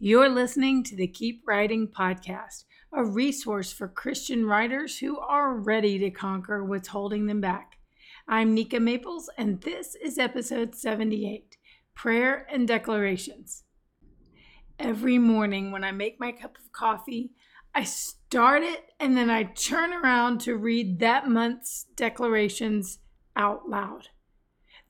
You're listening to the Keep Writing podcast, a resource for Christian writers who are ready to conquer what's holding them back. I'm Nika Maples, and this is episode 78 Prayer and Declarations. Every morning when I make my cup of coffee, I start it and then I turn around to read that month's declarations out loud.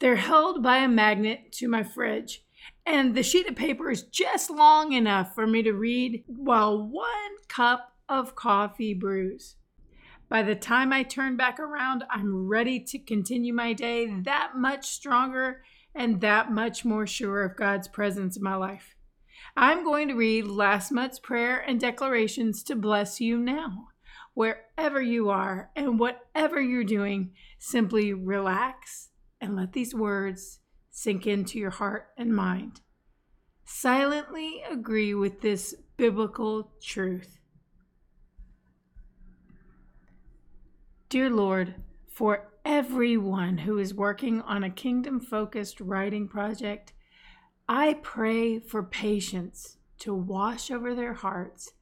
They're held by a magnet to my fridge and the sheet of paper is just long enough for me to read while one cup of coffee brews. By the time I turn back around, I'm ready to continue my day that much stronger and that much more sure of God's presence in my life. I'm going to read last month's prayer and declarations to bless you now. Wherever you are and whatever you're doing, simply relax and let these words sink into your heart and mind. Silently agree with this biblical truth. Dear Lord, for everyone who is working on a kingdom focused writing project, I pray for patience to wash over their hearts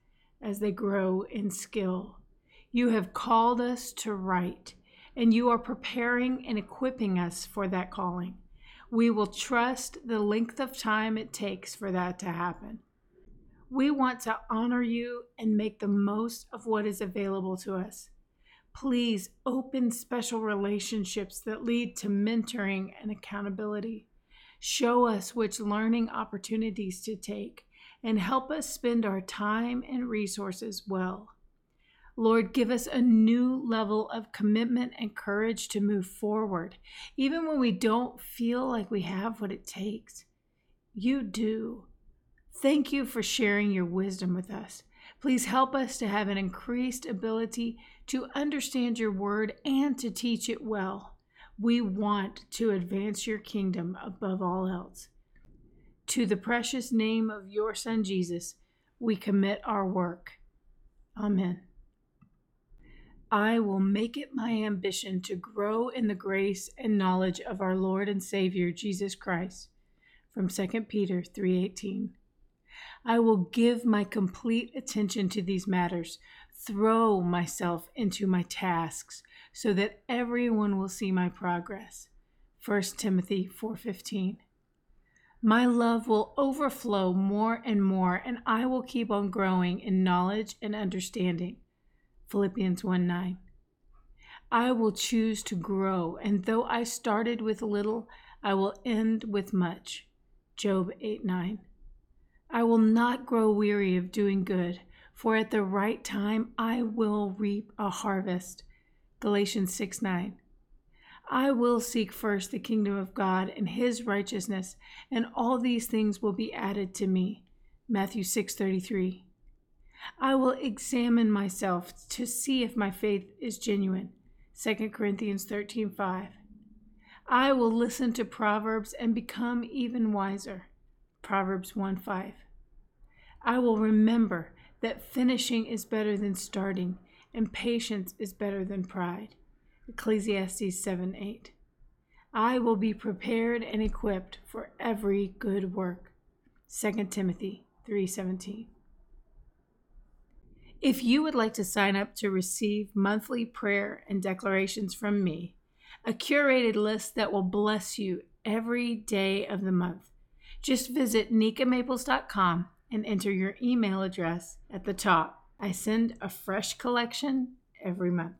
as they grow in skill. You have called us to write, and you are preparing and equipping us for that calling. We will trust the length of time it takes for that to happen. We want to honor you and make the most of what is available to us. Please open special relationships that lead to mentoring and accountability. Show us which learning opportunities to take and help us spend our time and resources well. Lord, give us a new level of commitment and courage to move forward, even when we don't feel like we have what it takes. You do. Thank you for sharing your wisdom with us. Please help us to have an increased ability to understand your word and to teach it well. We want to advance your kingdom above all else. To the precious name of your Son Jesus, we commit our work. Amen. I will make it my ambition to grow in the grace and knowledge of our Lord and Savior Jesus Christ. From 2 Peter 3:18. I will give my complete attention to these matters, throw myself into my tasks so that everyone will see my progress. 1 Timothy 4:15. My love will overflow more and more and I will keep on growing in knowledge and understanding. Philippians 1 9. I will choose to grow, and though I started with little, I will end with much. Job 8 9. I will not grow weary of doing good, for at the right time I will reap a harvest. Galatians 6 9. I will seek first the kingdom of God and his righteousness, and all these things will be added to me. Matthew 6:33. I will examine myself to see if my faith is genuine. 2 Corinthians 13:5. I will listen to Proverbs and become even wiser. Proverbs 1:5. I will remember that finishing is better than starting, and patience is better than pride. Ecclesiastes 7:8. I will be prepared and equipped for every good work. 2 Timothy 3:17. If you would like to sign up to receive monthly prayer and declarations from me, a curated list that will bless you every day of the month, just visit nikamaples.com and enter your email address at the top. I send a fresh collection every month.